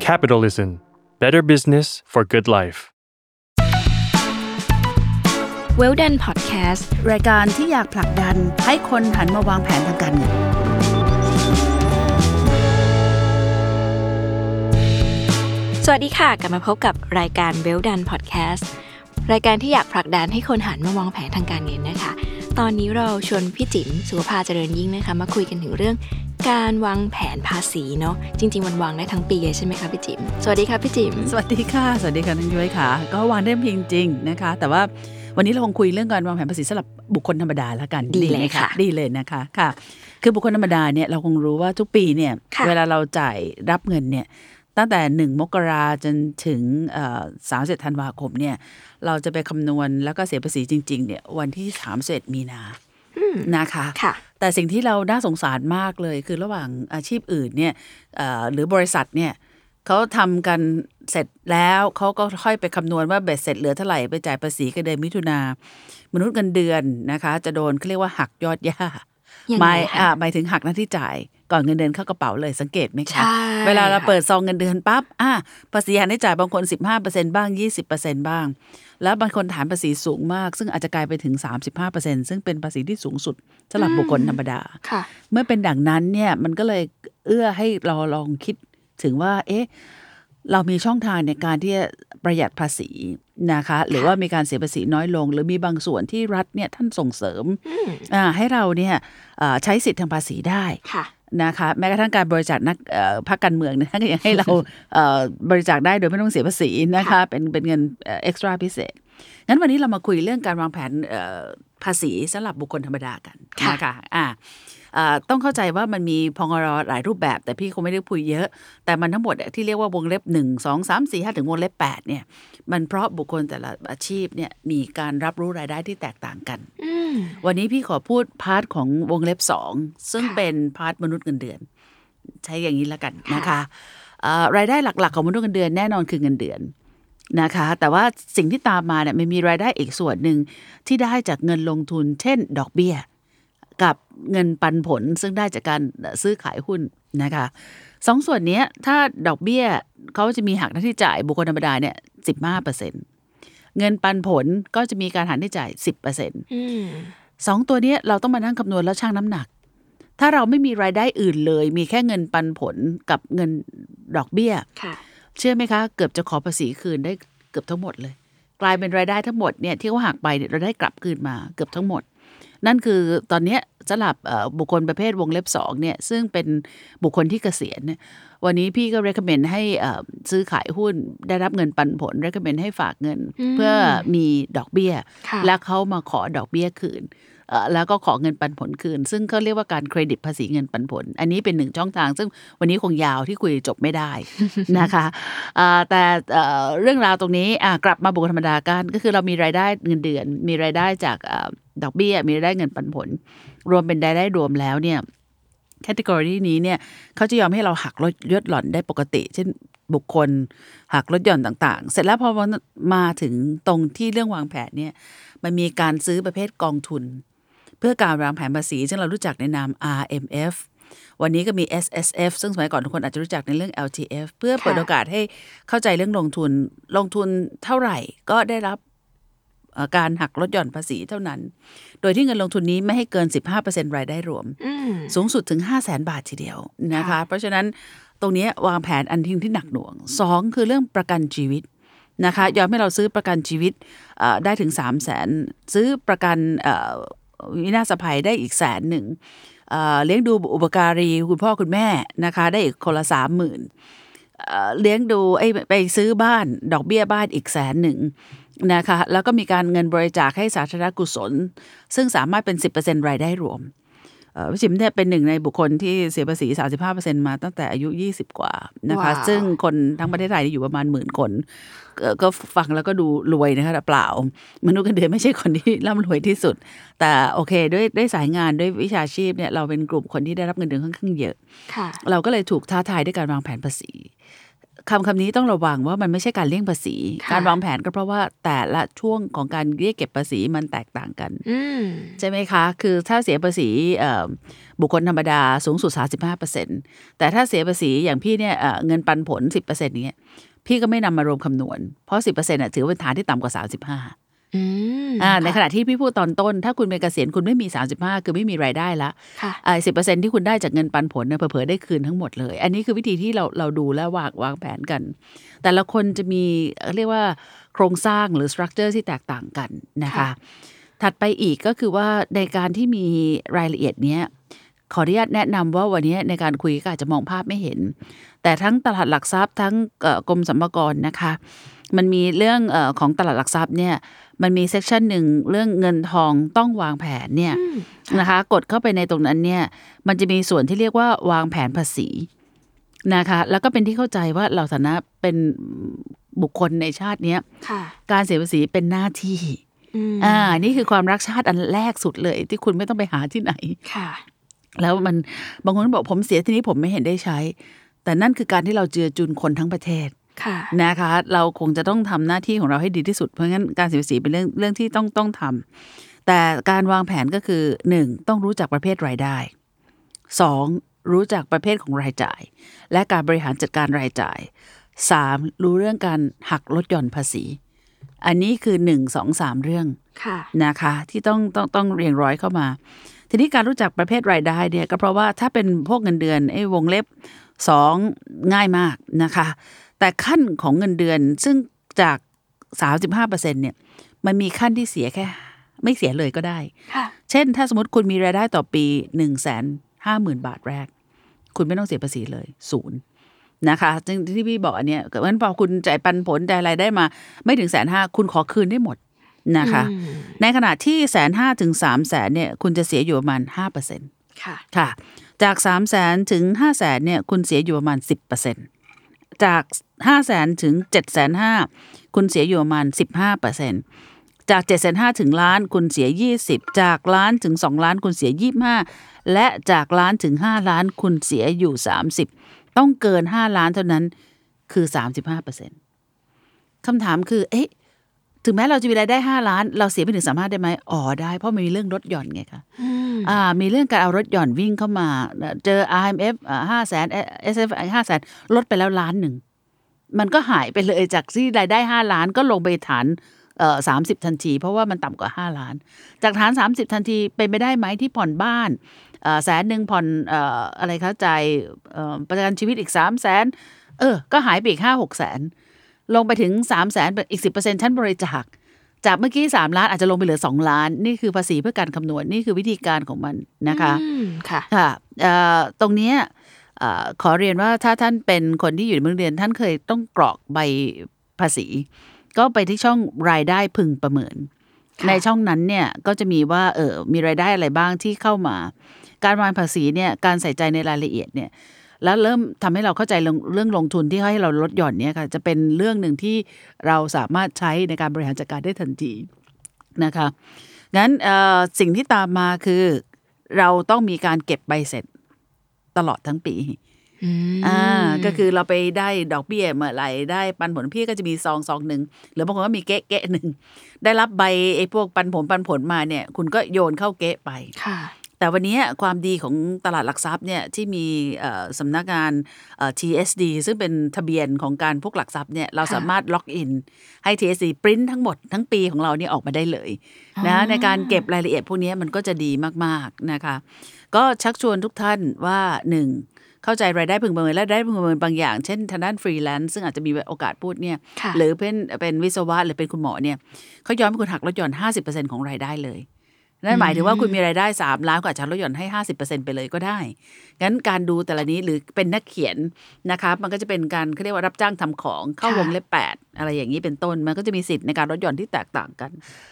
Capitalism Better Business for Good Life เวลดันพอดแคสต์รายการที่อยากผลักดันให้คนหันมาวางแผนทางการเงิน สวัสดีค่ะ กลับมาพบกับรายการเวลดันพอดแคสต์รายการที่อยากผลักดันให้คนหันมาวางแผนทางการเงินนะคะ ตอนนี้เราชวนพี่จิ๋มสุภาเจริญยิ่งนะคะ มาคุยกันถึงเรื่อง การวางแผนภาษีเนาะจริง ๆ มันวางได้ทั้งปีเลยใช่ไหมคะพี่จิ๋มสวัสดีค่ะพี่จิ๋มสวัสดีค่ะ สวัสดีค่ะนันยุ้ยค่ะ ก็วางได้เพียงจริงนะคะ แต่ว่าวันนี้เราคงคุยเรื่องการวางแผนภาษีสำหรับบุคคลธรรมดาแล้วกันดีเลยไหมค่ะ ดีเลยนะคะค่ะ คือบุคคลธรรมดาเนี่ยเราคงรู้ว่าทุกปีเนี่ยค่ะเวลาเราจ่ายรับเงินเนี่ย ตั้งแต่หนึ่งมกราจนถึงสามสิบธันวาคมเนี่ย เราจะไปคำนวณแล้วก็เสียภาษีจริง ๆ เนี่ยวันที่สามสิบมีนานะคะค่ะ แต่สิ่งที่เราน่าสงสารมากเลยคือระหว่างอาชีพอื่นเนี่ยเอ่อหรือบริษัทเนี่ยเขาทำกันเสร็จแล้วเขาก็ค่อยไปคำนวณว่าเบ็ดเสร็จเหลือเท่าไหร่ไปจ่ายภาษีกันเดือนมิถุนามนุษย์เงินเดือนนะคะ จะโดนเขาเรียกว่าหักยอดย่ายังหไงมายคะอ่าหมายถึงหักหน้าที่จ่ายก่อนเงินเดือนเข้ากระเป๋าเลยสังเกตไหมคะใช่ เวลาเราค่ะเปิดซองเงินเดือนปั๊บอ่าภาษีหักหน้าที่จ่ายบางคน 15%บ้าง 20%บ้าง แล้วบางคนฐานภาษีสูงมาก ซึ่งอาจจะกลายไปถึง 35%ซึ่งเป็นภาษีที่สูงสุดสำหรับบุคคลธรรมดาค่ะเมื่อเป็นดังนั้นเนี่ยมันก็เลยเอื้อให้เราลองคิดถึงว่า เอ๊ะเรามีช่องทางในการที่จะประหยัดภาษีนะคะ หรือว่ามีการเสียภาษีน้อยลง หรือมีบางส่วนที่รัฐเนี่ยท่านส่งเสริมอ่าให้เราเนี่ยอ่าใช้สิทธิทางภาษีได้ค่ะ นะคะแม้กระทั่งการบริจาคนักเอ่อพรรคการเมืองเนี่ยท่านก็ยังให้เราเอ่อบริจาคได้โดยไม่ต้องเสียภาษีนะคะเป็นเป็นเงิน extra พิเศษงั้นวันนี้เรามาคุยเรื่องการวางแผนเอ่อภาษีสำหรับบุคคลธรรมดากันค่ะนะคะอ่าอ่า ต้องเข้าใจว่ามันมีภงดหลายรูปแบบ แต่พี่คงไม่ได้พูดเยอะ แต่มันทั้งหมดอะที่เรียกว่าวงเล็บ 1 2 3 4 5 ถึงวงเล็บ8เนี่ยมันเพราะบุคคลแต่ละอาชีพเนี่ยมีการรับรู้รายได้ที่แตกต่างกันอืมวันนี้พี่ขอพูด part ของวงเล็บสองซึ่งค่ะเป็น part มนุษย์เงินเดือน ใช้อย่างนี้แล้วกันนะคะเอ่อรายได้หลักๆ ของมนุษย์เงินเดือนแน่นอนคือเงินเดือนนะคะ แต่ว่าสิ่งที่ตามมาเนี่ยมันมีรายได้อีกส่วนหนึ่งที่ได้จากเงินลงทุน เช่น ดอกเบี้ย กับเงินปันผลซึ่งได้จากการซื้อขายหุ้นนะคะสองส่วนเนี้ยถ้าดอกเบี้ยเขาจะมีหักหน้าที่จ่ายบุคคลธรรมดาเนี่ยสิบห้าเปอร์เซ็นต์เงินปันผลก็จะมีการหักหน้าที่จ่ายสิบเปอร์เซ็นต์อืมสองตัวเนี้ยเราต้องมานั่งคำนวณแล้วชั่งน้ำหนัก ถ้าเราไม่มีรายได้อื่นเลย มีแค่เงินปันผลกับเงินดอกเบี้ยค่ะเชื่อไหมคะ เกือบจะขอภาษีคืนได้เกือบทั้งหมดเลย กลายเป็นรายได้ทั้งหมดเนี่ยที่เขาหักไปเนี่ยเราได้กลับคืนมาเกือบทั้งหมด นั่นคือตอนเนี้ยสำหรับเอ่อบุคคลประเภทวงเล็บสองเนี่ยซึ่งเป็นบุคคลที่เกษียณเนี่ยวันนี้พี่ก็ recommend ให้เอ่อซื้อขายหุ้นได้รับเงินปันผล recommend ให้ฝากเงินอืมเพื่อมีดอกเบี้ยค่ะแล้วเขามาขอดอกเบี้ยคืนเอ่อแล้วก็ขอเงินปันผลคืน ซึ่งเขาเรียกว่าการเครดิตภาษีเงินปันผล อันนี้เป็นหนึ่งช่องทาง ซึ่งวันนี้คงยาวที่คุยจบไม่ได้นะคะอ่าแต่เอ่อเรื่องราวตรงนี้อ่ากลับมาบุคคลธรรมดากันก็คือเรามีรายได้เงินเดือน มีรายได้จากอา ดอกเบี้ยมีรายได้เงินปันผล รวมเป็นรายได้รวมแล้วเนี่ยแคตตากรีนี้เนี่ยเขาจะยอมให้เราหักลดยอดหล่อนได้ปกติ เช่นบุคคลหักลดหย่อนต่างๆ เสร็จแล้วพอมาถึงตรงที่เรื่องวางแผนเนี่ยมันมีการซื้อประเภทกองทุน เพื่อการวางแผนภาษีซึ่งเรารู้จักในนาม RMF วันนี้ก็มี SSF ซึ่งสมัยก่อนทุกคนอาจจะรู้จักในเรื่อง LTF เพื่อเปิดค่ะโอกาสให้เข้าใจเรื่องลงทุน ลงทุนเท่าไหร่ก็ได้รับเอ่อ การหักลดหย่อนภาษีเท่านั้น โดยที่เงินลงทุนนี้ไม่ให้เกิน 15%รายได้รวมอืมสูงสุดถึง 5 0 0แสนบาททีเดียวนะคะค่ะเพราะฉะนั้นตรงเนี้ยวางแผนอันทิ้งที่หนักหน่วงสองคือเรื่องประกันชีวิตนะคะยอมให้เราซื้อประกันชีวิตเอ่อได้ถึง 3 0 0แสนซื้อประกันเอ่อวินาศภัยได้อีกแสนหนึ่งเอ่อเลี้ยงดูอุปการีคุณพ่อคุณแม่นะคะได้อีกคนละสามหมื่นเลี้ยงดูไอ้ยไปซื้อบ้านดอกเบี้ยบ้านอีกแสนหนึ่ง นะคะแล้วก็มีการเงินบริจาคให้สาธารณกุศล ซึ่งสามารถเป็น 10%รายได้รวมเอ่อพี่จิมเนี่ยเป็นหนึ่งในบุคคลที่เสียภาษี 35%มาตั้งแต่อายุ 20 กว่านะคะว้าวซึ่งคนทั้งประเทศไทยนี่อยู่ประมาณหมื่นคนเอ่อก็ฟังแล้วก็ดูรวยนะคะแต่เปล่า มนุษย์เงินเดือนไม่ใช่คนที่ร่ำรวยที่สุด แต่โอเคด้วยด้วยสายงานด้วยวิชาชีพเนี่ยเราเป็นกลุ่มคนที่ได้รับเงินเดือนค่อนข้างเยอะค่ะเราก็เลยถูกท้าทายด้วยการวางแผนภาษี คำคำนี้ต้องระวังว่ามันไม่ใช่การเลี่ยงภาษีค่ะการวางแผนก็เพราะว่าแต่ละช่วงของการเรียกเก็บภาษีมันแตกต่างกันอืมใช่ไหมคะ คือถ้าเสียภาษีเอ่อบุคคลธรรมดาสูงสุด 35%แต่ถ้าเสียภาษีอย่างพี่เนี่ยเอ่อเงินปันผล 10%เนี้ยพี่ก็ไม่นำมารวมคำนวณ เพราะ 10%อะถือว่าเป็นฐานที่ต่ำกว่า 35อืมอ่า ในขค่ะณะที่พี่พูดตอนต้น ถ้าคุณเป็นเกษียณคุณไม่มี 35 คือไม่มีรายได้ละค่ะอ่าสิที่คุณได้จากเงินปันผลเนี่ยเผลอๆได้คืนทั้งหมดเลย อันนี้คือวิธีที่เราเราดูและวางวางแผนกัน แต่ละคนจะมีเอ่อเรียกว่าโครงสร้างหรือ structure ที่แตกต่างกันนะคะค่ะถัดไปอีกก็คือว่าในการที่มีรายละเอียดเนี้ยขออนุญาตแนะนำว่าวันนี้ในการคุยก็อาจจะมองภาพไม่เห็น แต่ทั้งตลาดหลักทรัพย์ทั้งเอ่อกรมสรรพากรนะคะ มันมีเรื่องเออของตลาดหลักทรัพย์เนี่ยมันมี section หนึ่งเรื่องเงินทองต้องวางแผนเนี่ยอืมนะคะ กดเข้าไปในตรงนั้นเนี่ยมันจะมีส่วนที่เรียกว่าวางแผนภาษีนะคะ แล้วก็เป็นที่เข้าใจว่าเราฐานะเป็นบุคคลในชาติเนี้ยค่ะการเสียภาษีเป็นหน้าที่อืมอ่า นี่คือความรักชาติอันแรกสุดเลย ที่คุณไม่ต้องไปหาที่ไหนค่ะ แล้วมันบางคนบอกผมเสียทีนี้ผมไม่เห็นได้ใช้ แต่นั่นคือการที่เราเจือจุนคนทั้งประเทศค่ะนะคะ เราคงจะต้องทำหน้าที่ของเราให้ดีที่สุด เพราะงั้นการเสียภาษีเป็นเรื่องเรื่องที่ต้องต้องทำแต่การวางแผนก็คือหนึ่งต้องรู้จักประเภทรายได้สองรู้จักประเภทของรายจ่าย และการบริหารจัดการรายจ่ายสามรู้เรื่องการหักลดหย่อนภาษี อันนี้คือหนึ่งสองสามเรื่องค่ะนะคะ ที่ต้องต้องต้องเรียงร้อยเข้ามา ทีนี้การรู้จักประเภทรายได้เนี่ยก็เพราะว่าถ้าเป็นพวกเงินเดือนไอ้วงเล็บ สองง่ายมากนะคะ แต่ขั้นของเงินเดือนซึ่งจาก 35%เนี่ยมันมีขั้นที่เสียแค่ ไม่เสียเลยก็ได้ค่ะเช่น ถ้าสมมติคุณมีรายได้ต่อปี1นึ่งแสนห้าหมื่นบาทแรก คุณไม่ต้องเสียภาษีเลยศูนย์นะคะซึ่งที่พี่บอกอันเนี้ยเพราะฉะนั้นพอคุณจ่ายปันผลจ่ายรายได้มา ไม่ถึงแสนห้าคุณขอคืนได้หมดนะคะอืมในขณะที่แสนห้าถึงสามแสนเนี่ย คุณจะเสียอยู่ประมาณห้าเปอร์เซ็น ค่ะค่ะ จากสามแสนถึงห้าแสนเนี่ยคุณเสียอยู่ประมาณสิบเปอร์เซ็นจากห้าแสนถึงเจ็ดแสนห้าคุณเสียอยู่ประมาณสิบห้าเปอร์เซ็นจากเจ็ดแสนห้าถึงล้านคุณเสียยี่สิบจากล้านถึงสองล้านคุณเสียยี่ห้าและจากล้านถึงห้าล้านคุณเสียอยู่สามสิบต้องเกินห้าล้านเท่านั้นคือสามสิบห้าเปอร์เซ็นคำถามคือ เอ๊ะ ถึงแม้เราจะมีรายได้ห้าล้าน เราเสียไปถึงสามห้าได้ไหมอ๋อได้ เพราะมันมีเรื่องลดหย่อนไงคะอืมอ่า มีเรื่องการเอารถหย่อนวิ่งเข้ามา เจอ IMF ห้าแสน SF ห้าแสนลดไปแล้วล้านหนึ่ง มันก็หายไปเลยจากที่รายได้ห้าล้านก็ลงไปฐานเอ่อสามสิบทันที เพราะว่ามันต่ำกว่าห้าล้าน จากฐานสามสิบทันทีเป็นไปได้ไหมที่ผ่อนบ้านเอ่อแสนหนึ่งผ่อนเอ่ออะไรคะจ่ายเอ่อประกันชีวิตอีกสามแสนเออ ก็หายไปอีกห้าหกแสน ลงไปถึงสามแสนอีกสิบเปอร์เซ็นชั้นบริจาค จากเมื่อกี้สามล้านอาจจะลงไปเหลือสองล้าน นี่คือภาษีเพื่อการคำนวณนี่คือวิธีการของมันนะคะอืมค่ะค่ะเอ่อตรงเนี้ยเอ่อขอเรียนว่าถ้าท่านเป็นคนที่อยู่ในเมืองเรียนท่านเคยต้องกรอกใบภาษี ก็ไปที่ช่องรายได้พึงประเมินค่ะในช่องนั้นเนี่ยก็จะมีว่าเออมีรายได้อะไรบ้างที่เข้ามา การวางภาษีเนี่ยการใส่ใจในรายละเอียดเนี่ย แล้วเริ่มทำให้เราเข้าใจเรื่องเรื่องลงทุนที่ให้เราลดหย่อนเนี่ยค่ะจะเป็นเรื่องหนึ่งที่เราสามารถใช้ในการบริหารจัดการได้ทันทีนะคะงั้นเอ่อสิ่งที่ตามมาคือ เราต้องมีการเก็บใบเสร็จตลอดทั้งปีอืมอ่าก็คือเราไปได้ดอกเบี้ยเมื่อไหร่ได้ปันผลพี่ก็จะมีซองซองหนึ่งหรือบางคนก็มีเก๊ะเก๊ะหนึ่งได้รับใบไอ้พวกปันผลปันผลมาเนี่ย คุณก็โยนเข้าเก๊ะไปค่ะ แต่วันนี้ความดีของตลาดหลักทรัพย์เนี่ยที่มีเอ่อสำนักงานเอ่อ TSD ซึ่งเป็นทะเบียนของการพวกหลักทรัพย์เนี่ยเราค่ะสามารถล็อกอินให้ TSD ปริ้นทั้งหมดทั้งปีของเราเนี่ยออกมาได้เลยอ๋อนะในการเก็บรายละเอียดพวกนี้มันก็จะดีมากๆนะคะ ก็ชักชวนทุกท่านว่าหนึ่งเข้าใจรายได้พึงประเมินและรายได้พึงประเมินบางอย่าง เช่นทางด้านฟรีแลนซ์ซึ่งอาจจะมีโอกาสพูดเนี่ยค่ะหรือเป็นเป็นวิศวะหรือเป็นคุณหมอเนี่ยเขายอมให้คุณหักลดหย่อน 50%ของรายได้เลย นั่นหมายถึงว่าคุณมีรายได้ 3 ล้านก็อาจจะลดหย่อนให้ 50%ไปเลยก็ได้ งั้นการดูแต่ละนี้หรือเป็นนักเขียนนะคะมันก็จะเป็นการเขาเรียกว่ารับจ้างทำของเข้าค่ะวงเล็บ8 อะไรอย่างนี้เป็นต้น มันก็จะมีสิทธิ์ในการลดหย่อนที่แตกต่างกัน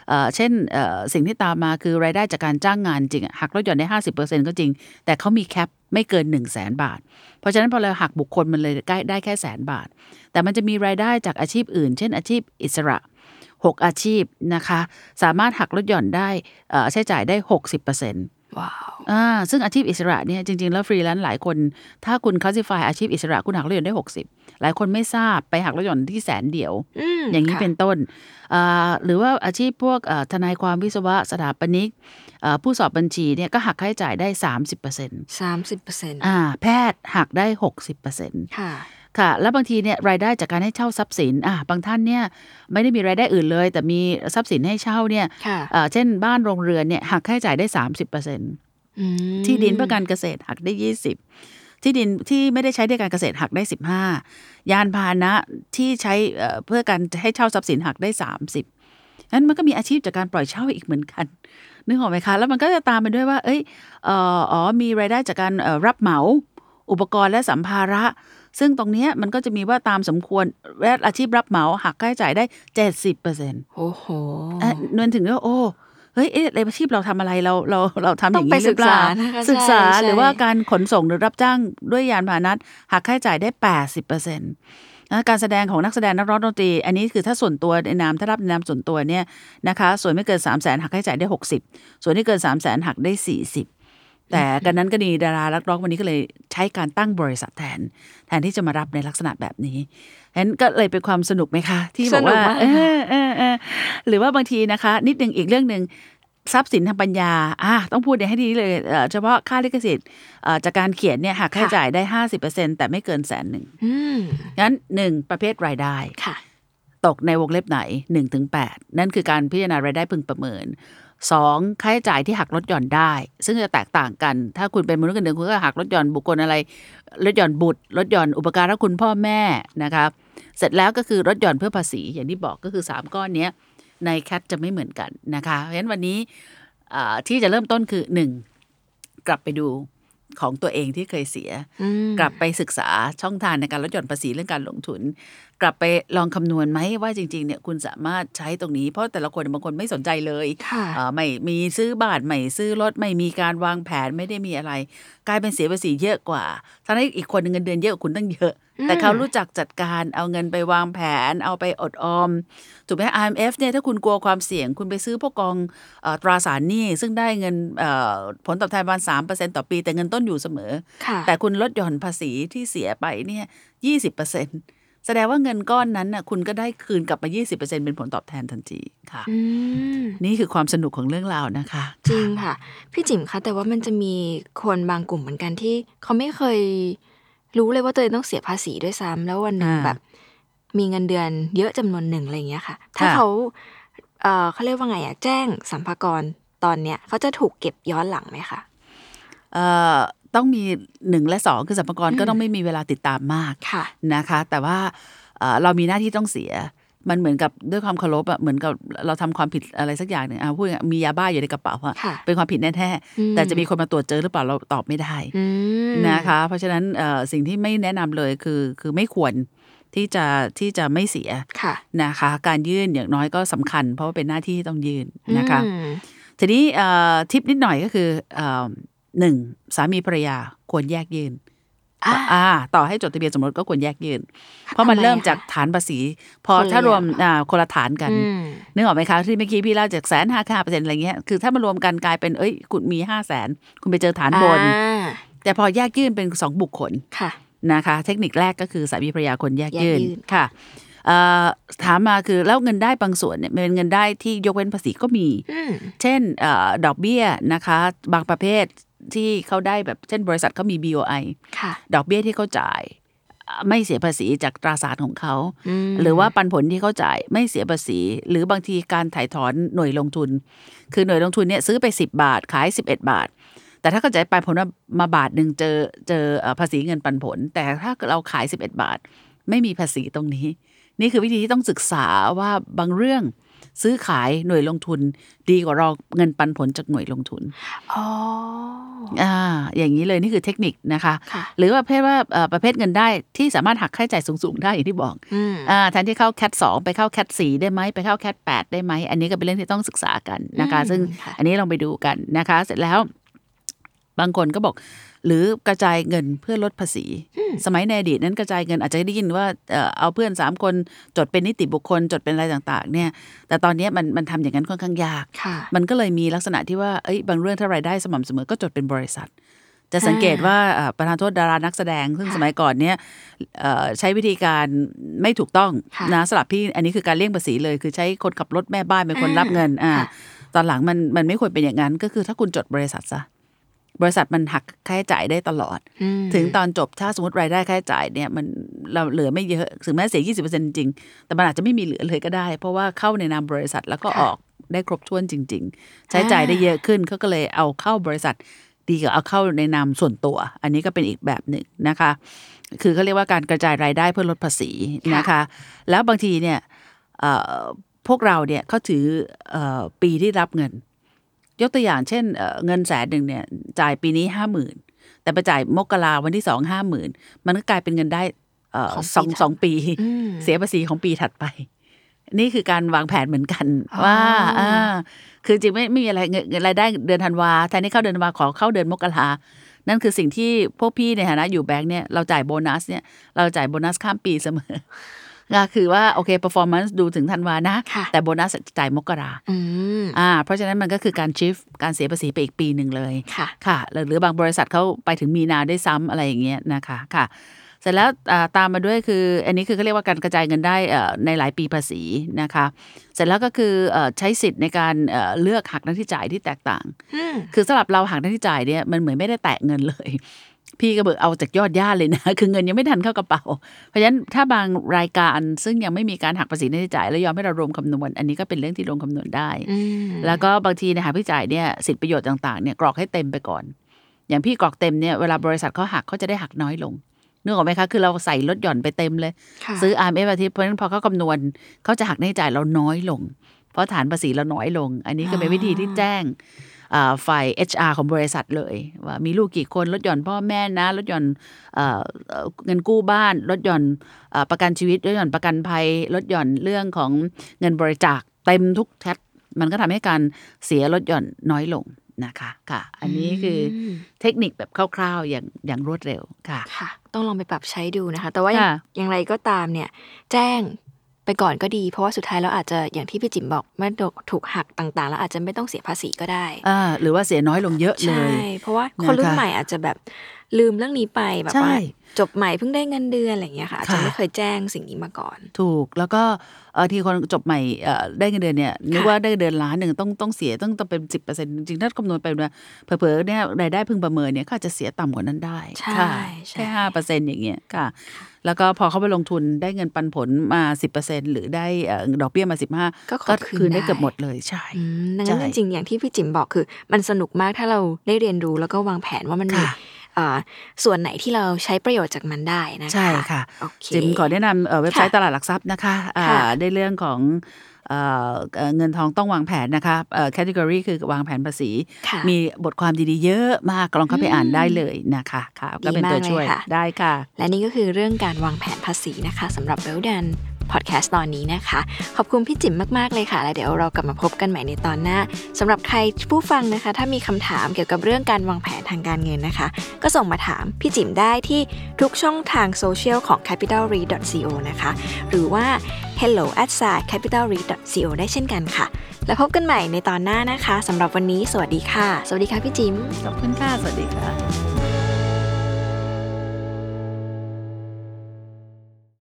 เอ่อเช่นเอ่อสิ่งที่ตามมาคือรายได้จากการจ้างงานจริงอะหักลดหย่อนได้ 50%ก็จริง แต่เขามีแคปไม่เกิน1 0 0 0 0แสนบาท เพราะฉะนั้นพอเราหักบุคคลมันเลยได้ได้แค่แสนบาท แต่มันจะมีรายได้จากอาชีพอื่น เช่นอาชีพอิสระ 6 อาชีพนะคะ สามารถหักลดหย่อนได้เอ่อใช้จ่ายได้ 60%ว้าวอ่าซึ่งอาชีพอิสระเนี่ยจริง ๆ แล้วฟรีแลนซ์หลายคน ถ้าคุณคลาสสิฟายอาชีพอิสระคุณหักลดหย่อนได้ 60 หลายคนไม่ทราบไปหักลดหย่อนที่แสนเดียวอืมอย่างนี้ค่ะเป็นต้นอ่าหรือว่าอาชีพพวกเอ่อทนายความวิศวะสถาปนิกเอ่อผู้สอบบัญชีเนี่ยก็หักค่าใช้จ่ายได้ 30%สามสิบเปอร์เซ็นต์อ่าแพทย์หักได้ 60%ค่ะ ค่ะ แล้วบางทีเนี่ยรายได้จากการให้เช่าทรัพย์สินอะบางท่านเนี่ยไม่ได้มีรายได้อื่นเลย แต่มีทรัพย์สินให้เช่าเนี่ยค่ะเอ่อเช่นบ้านโรงเรือนเนี่ยหักค่าใช้จ่ายได้30%อืมที่ดินเพื่อการเกษตรหักได้20ที่ดินที่ไม่ได้ใช้ในการเกษตรหักได้15ยานพาหนะที่ใช้เอ่อเพื่อการให้เช่าทรัพย์สินหักได้30นั้นมันก็มีอาชีพจากการปล่อยเช่าอีกเหมือนกันนึกออกไหมคะ แล้วมันก็จะตามไปด้วยว่า เอ้ยเอ่ออ๋อมีรายได้จากการเอ่อรับเหมา อุปกรณ์และสัมภาระ ซึ่งตรงเนี้ยมันก็จะมีว่าตามสมควรและอาชีพรับเหมาหักค่าใช้จ่ายได้70%เปอร์เซ็นต์โอ้โหนวลถึงว่าโอ้เฮ้ยเอ๊ะอาชีพเราทำอะไรเราเราเราทำอย่างต้องไปนี้หรือเปล่าศึกษานะคะศึกษาใช่ใช่หรือว่าการขนส่งหรือรับจ้างด้วยยานพาหนะหักค่าใช้จ่ายได้80เปอร์เซ็นต์การแสดงของนักแสดงนักร้องดนตรี อันนี้คือถ้าส่วนตัวในนามถ้ารับในนามส่วนตัวเนี่ยนะคะส่วนไม่เกิน3 0 0แสนหักค่าใช้จ่ายได้ 60 ส่วนที่เกิน3 0 0แสนหักได้ 40 แต่กันนั้นก็ดีดารานักร้องวันนี้ก็เลยใช้การตั้งบริษัทแทน แทนที่จะมารับในลักษณะแบบนี้ฉะนั้นก็เลยเป็นความสนุกไหมคะ ที่บอกว่าสนุกมากเออเออเออหรือว่าบางทีนะคะ นิดนึงอีกเรื่องหนึ่งทรัพย์สินทางปัญญาอะต้องพูดให้ดีเลยเอ่อเฉพาะค่าลิขสิทธิ์เอ่อจากการเขียนเนี่ยหักค่าใช้จ่ายได้50%แต่ไม่เกินแสนหนึ่งอืมงั้นหนึ่งประเภทรายได้ค่ะตกในวงเล็บไหน1นถึงแนั่นคือการพิจารณารายได้พึงประเมิน สองค่าใช้จ่ายที่หักลดหย่อนได้ ซึ่งจะแตกต่างกัน ถ้าคุณเป็นมนุษย์เงินเดือนคุณก็หักลดหย่อนบุคคลอะไรลดหย่อนบุตรลดหย่อนอุปการะคุณพ่อแม่นะครับเสร็จแล้วก็คือลดหย่อนเพื่อภาษีอย่างที่บอกก็คือ 3 ก้อนเนี้ยในแคทจะไม่เหมือนกันนะคะเพราะฉะนั้นวันนี้อ่าที่จะเริ่มต้นคือ 1. กลับไปดูของตัวเองที่เคยเสียอืมกลับไปศึกษาช่องทางในการลดหย่อนภาษีเรื่องการลงทุน กลับไปลองคำนวณไหมว่าจริงๆเนี่ยคุณสามารถใช้ตรงนี้ เพราะแต่ละคนบางคนไม่สนใจเลยค่ะเอ่อไม่มีซื้อบ้านไม่ซื้อรถไม่มีการวางแผนไม่ได้มีอะไร กลายเป็นเสียภาษีเยอะกว่าทั้งที่อีกคนหนึ่งเงินเดือนเยอะกว่าคุณตั้งเยอะ แต่เขารู้จักจัดการเอาเงินไปวางแผน เอาไปอดออมถูกไหม IMF เนี่ยถ้าคุณกลัวความเสี่ยง คุณไปซื้อพวกกองเอ่อตราสารหนี้ซึ่งได้เงินเอ่อผลตอบแทนประมาณสามเปอร์เซ็นต่อปีแต่เงินต้นอยู่เสมอค่ะแต่คุณลดหย่อนภาษีที่เสียไปเนี่ยยี่สิบเปอร์เซ็น แสดงว่าเงินก้อนนั้นน่ะคุณก็ได้คืนกลับมา 20%เป็นผลตอบแทนทันทีค่ะอืมนี่คือความสนุกของเรื่องราวนะคะ จริงค่ะ พี่จิ๋มคะแต่ว่ามันจะมีคนบางกลุ่มเหมือนกันที่ เขาไม่เคยรู้เลยว่าตัวเองต้องเสียภาษีด้วยซ้ำแล้ววันหนึ่งอ่าแบบ มีเงินเดือนเยอะจำนวนหนึ่งอะไรอย่างเงี้ยค่ะ ถ้าค่ะเขาเอ่อเขาเรียกว่าไงอะแจ้งสัมภากรตอนเนี้ยเขาจะถูกเก็บย้อนหลังไหมคะเอ่อ ต้องมีหนึ่งและสองคือสัมภากระก็ต้องไม่มีเวลาติดตามมากค่ะนะคะ แต่ว่าเอ่อเรามีหน้าที่ต้องเสีย มันเหมือนกับด้วยความเคารพอะเหมือนกับเราทำความผิดอะไรสักอย่างหนึ่งอะพูดง่ายๆมียาบ้าอยู่ในกระเป๋าอะค่ะเป็นความผิดแน่อืมๆแต่จะมีคนมาตรวจเจอหรือเปล่าเราตอบไม่ได้อืมนะคะ เพราะฉะนั้นเอ่อสิ่งที่ไม่แนะนำเลยคือคือไม่ควรที่จะที่จะไม่เสียค่ะนะคะ การยื่นอย่างน้อยก็สำคัญ เพราะว่าเป็นหน้าที่ที่ต้องยื่นนะคะอืมทีนี้เอ่อทิปนิดหน่อยก็คือเอ่อ หนึ่งสามีภรรยาควรแยกยื่นอะอ่า ต่อให้จดทะเบียนสมรสก็ควรแยกยื่นเพราะมันทำไมเริ่มอะคะจากฐานภาษี พอคนละถ้ารวมอย่างอ่าคนละฐานกันอืมนึกออกไหมคะที่เมื่อกี้พี่เล่าจากแสนห้าค่าเปอร์เซ็นต์อะไรเงี้ยคือถ้ามารวมกันกลายเป็นเอ้ยคุณมีห้าแสนคุณไปเจอฐานบนอ่าแต่พอแยกยื่นเป็นสองบุคคลค่ะนะคะ เทคนิคแรกก็คือสามีภรรยาคนแยกยื่นแยกยื่นค่ะเอ่อถามมาคือแล้วเงินได้บางส่วนเนี่ยเป็นเงินได้ที่ยกเว้นภาษีก็มีอืมเช่นเออดอกเบี้ยนะคะ บางประเภท ที่เขาได้แบบเช่นบริษัทเขามี BOI ค่ะดอกเบี้ยที่เขาจ่ายอ่าไม่เสียภาษีจากตราสารของเขามหรือว่าปันผลที่เขาจ่ายไม่เสียภาษี หรือบางทีการถ่ายถอนหน่วยลงทุน คือหน่วยลงทุนเนี่ยซื้อไป 10 บาท ขาย 11 บาท แต่ถ้าเขาจ่ายปันผลมามาบาทหนึ่งเจอเจอเอ่อภาษีเงินปันผล แต่ถ้าเราขาย 11 บาท ไม่มีภาษีตรงนี้ นี่คือวิธีที่ต้องศึกษาว่าบางเรื่อง ซื้อขายหน่วยลงทุน ดีกว่าเราเงินปันผลจากหน่วยลงทุนอ๋ออ่าอย่างนี้เลยนี่คือเทคนิคนะคะค่ะหรือว่าประเภทว่าเอ่อประเภทเงินได้ที่สามารถหักค่าใช้จ่ายสูงๆได้อย่างที่บอกอืมอ่าแทนที่เข้าแคทสองไปเข้าแคทสี่ได้ไหมไปเข้าแคทแปดได้ไหมอันนี้ก็เป็นเรื่องที่ต้องศึกษากันนะคะอืมซึ่งค่ะอันนี้ลองไปดูกันนะคะ เสร็จแล้ว บางคนก็บอก หรือกระจายเงินเพื่อลดภาษี สมัยในอดีตนั้นกระจายเงินอาจจะได้ยินว่าเอ่อเอาเพื่อนสามคนจดเป็นนิติบุคคลจดเป็นอะไรต่างๆเนี่ยแต่ตอนนี้มันมันทำอย่างนั้นค่อนข้างยากค่ะมันก็เลยมีลักษณะที่ว่าเอ้ยบางเรื่องถ้ารายได้สม่ำเสมอก็จดเป็นบริษัทจะสังเกตว่าอ่าประธานโทษดารานักแสดง ซึ่งค่ะสมัยก่อนเนี่ยเอ่อใช้วิธีการไม่ถูกต้องค่ะนะสลับพี่อันนี้คือการเลี่ยงภาษีเลย คือใช้คนขับรถแม่บ้านเป็นคนรับเงินอ่าค่ะตอนหลังมันมันไม่ควรเป็นอย่างนั้น ก็คือถ้าคุณจดบริษัทซะ บริษัทมันหักค่าใช้จ่ายได้ตลอดอืมถึงตอนจบถ้าสมมติรายได้ค่าใช้จ่ายเนี่ยมันเราเหลือไม่เยอะถึงแม้เสีย 20%จริงๆแต่มันอาจจะไม่มีเหลือเลยก็ได้ เพราะว่าเข้าในนามบริษัทแล้วก็ค่ะออกได้ครบถ้วนจริง ๆ ใช้จ่ายได้เยอะขึ้นเขาก็เลยเอาเข้าบริษัทดีกว่าเอาเข้าในนามส่วนตัว อันนี้ก็เป็นอีกแบบหนึ่งนะคะ คือเขาเรียกว่าการกระจายรายได้เพื่อลดภาษีนะคะ แล้วบางทีเนี่ยเอ่อพวกเราเนี่ยเขาถือเอ่อปีที่รับเงิน ยกตัวอย่างเช่นเอ่อเงินแสนหนึ่งเนี่ยจ่ายปีนี้ห้าหมื่นแต่ไปจ่ายมกราวันที่สองห้าหมื่นมันก็กลายเป็นเงินได้เอ่อของปีสองถัดสองปีอืมเสียภาษีของปีถัดไป นี่คือการวางแผนเหมือนกันอ๋อว่าอ่าคือจริงไม่ไม่มีอะไรเงินเงินรายได้เดือนธันวาแทนที่เข้าเดือนธันวาขอเข้าเดือนมกรานั่นคือสิ่งที่พวกพี่ในฐานะอยู่แบงค์เนี่ยเราจ่ายโบนัสเนี่ยเราจ่ายโบนัสข้ามปีเสมอ ก็คือว่าโอเค performance ดูถึงธันวานะค่ะแต่โบนัสจ่ายมกราอืมอ่าเพราะฉะนั้นมันก็คือการชิฟการเสียภาษีไปอีกปีหนึ่งเลยค่ะค่ะหรือหรือบางบริษัทเขาไปถึงมีนาได้วยซ้ำอะไรอย่างเงี้ยนะคะค่ะเสร็จแล้วอ่าตามมาด้วยคือ อันนี้คือเขาเรียกว่าการกระจายเงินได้เอ่อในหลายปีภาษีนะคะ เสร็จแล้วก็คือเอ่อใช้สิทธิ์ในการเอ่อเลือกหักหน้าที่จ่ายที่แตกต่างอืมคือสำหรับเราหักหน้าที่จ่ายเนี่ยมันเหมือนไม่ได้แตะเงินเลย พี่ก็เบิกเอาจากยอดย่าเลยนะ คือเงินยังไม่ทันเข้ากระเป๋า เพราะฉะนั้นถ้าบางรายการซึ่งยังไม่มีการหักภาษีหน้าที่จ่าย แล้วยอมให้เรารวมคำนวณ อันนี้ก็เป็นเรื่องที่รวมคำนวณได้อืมแล้วก็บางทีเนยหักพี่จ่ายเนี่ยสิทธิประโยชน์ต่างๆเนี่ยกรอกให้เต็มไปก่อน อย่างพี่กรอกเต็มเนี่ยเวลาบริษัทเขาหักเขาจะได้หักน้อยลงนึกออกไหมคะ คือเราใส่ลดหย่อนไปเต็มเลยค่ะซื้อ r m f อาทิตย์เพราะฉะนั้นพอเขาคำนวณเขาจะหักหน้าที่จ่ายเราน้อยลง เพราะฐานภาษีเราน้อยลง อันนี้ก็เป็นวิธีที่แจ้งอ่า ฝ่าย HR ของบริษัทเลย ว่ามีลูกกี่คนลดหย่อนพ่อแม่นะลดหย่อนเอ่อเอ่อเงินกู้บ้านลดหย่อนเอ่อประกันชีวิตลดหย่อนประกันภัยลดหย่อนเรื่องของเงินบริจาคเต็มทุกแท็มันก็ทำให้การเสียลดหย่อนน้อยลงนะคะค่ะ อันนี้คืออมเทคนิคแบบคร่าวๆอย่างอย่างรวดเร็วค่ะค่ะ ต้องลองไปปรับใช้ดูนะคะ แต่ว่าอย่างค่ะอย่างไรก็ตามเนี่ย แจ้ง ไปก่อนก็ดี เพราะว่าสุดท้ายเราอาจจะอย่างที่พี่จิ๋มบอกเมื่อถูกหักต่างๆ แล้วอาจจะไม่ต้องเสียภาษีก็ได้อ่าหรือว่าเสียน้อยลงเยอะเลใช่ยเพราะว่าคนรุ่นนะคะใหม่อาจจะแบบ ลืมเรื่องนี้ไปแบบใช่ว่าจบใหม่เพิ่งได้เงินเดือนอะไรอย่างเงี้ยค่ะอาจจะค่ะไม่เคยแจ้งสิ่งนี้มาก่อน ถูกแล้วก็เออทีคนจบใหม่เอ่อได้เงินเดือนเนี่ยนึกว่าได้เดือนล้านหนึ่งต้องต้องเสียต้องต้องเป็นสิบเปอร์เซ็นต์จริงๆถ้าคำนวณไปเนี่ยเผลอๆเนี่ยรายได้พึงประเมินเนี่ยก็อาจจะเสียต่ำกว่านั้นได้ใช่ค่ะใช่แค่ห้าเปอร์เซ็นต์อย่างเงี้ยค่ะ แล้วก็พอเขาไปลงทุนได้เงินปันผลมาสิบเปอร์เซ็นหรือได้เอ่อดอกเบี้ยมาสิบห้าก็ขอก็คืนคืนได้ได้เกือบหมดเลยใช่อืมดังใช่นั้นจริงๆอย่างที่พี่จิ๋มบอกคือ มันสนุกมากถ้าเราได้เรียนรู้แล้วก็วางแผนว่ามันมีค่ะอ่า ส่วนไหนที่เราใช้ประโยชน์จากมันได้นะคะ ใช่ค่ะโอเคจิมขอแนะนำเอ่อเว็บไซต์ค่ะตลาดหลักทรัพย์นะคะอ่าค่ะได้เรื่องของเอ่อเอ่อเงินทองต้องวางแผนนะคะเอ่อ category คือวางแผนภาษีค่ะมีบทความดีๆ เยอะมากลองเข้าไปอ่านได้เลยนะคะค่ะก็เป็นตัวช่วยดีมากเลยค่ะได้ค่ะ และนี่ก็คือเรื่องการวางแผนภาษีนะคะสำหรับ w e l d o n พอดแคสต์ตอนนี้นะคะ ขอบคุณพี่จิ๋มมากๆเลยค่ะ แล้วเดี๋ยวเรากลับมาพบกันใหม่ในตอนหน้าสำหรับใครผู้ฟังนะคะ ถ้ามีคำถามเกี่ยวกับเรื่องการวางแผนทางการเงินนะคะ ก็ส่งมาถามพี่จิ๋มได้ที่ทุกช่องทางโซเชียลของ capitalre.co นะคะ หรือว่า hello at capitalre.co ได้เช่นกันค่ะ แล้วพบกันใหม่ในตอนหน้านะคะสำหรับวันนี้สวัสดีค่ะ สวัสดีค่ะพี่จิ๋มขอบคุณค่ะ สวัสดีค่ะ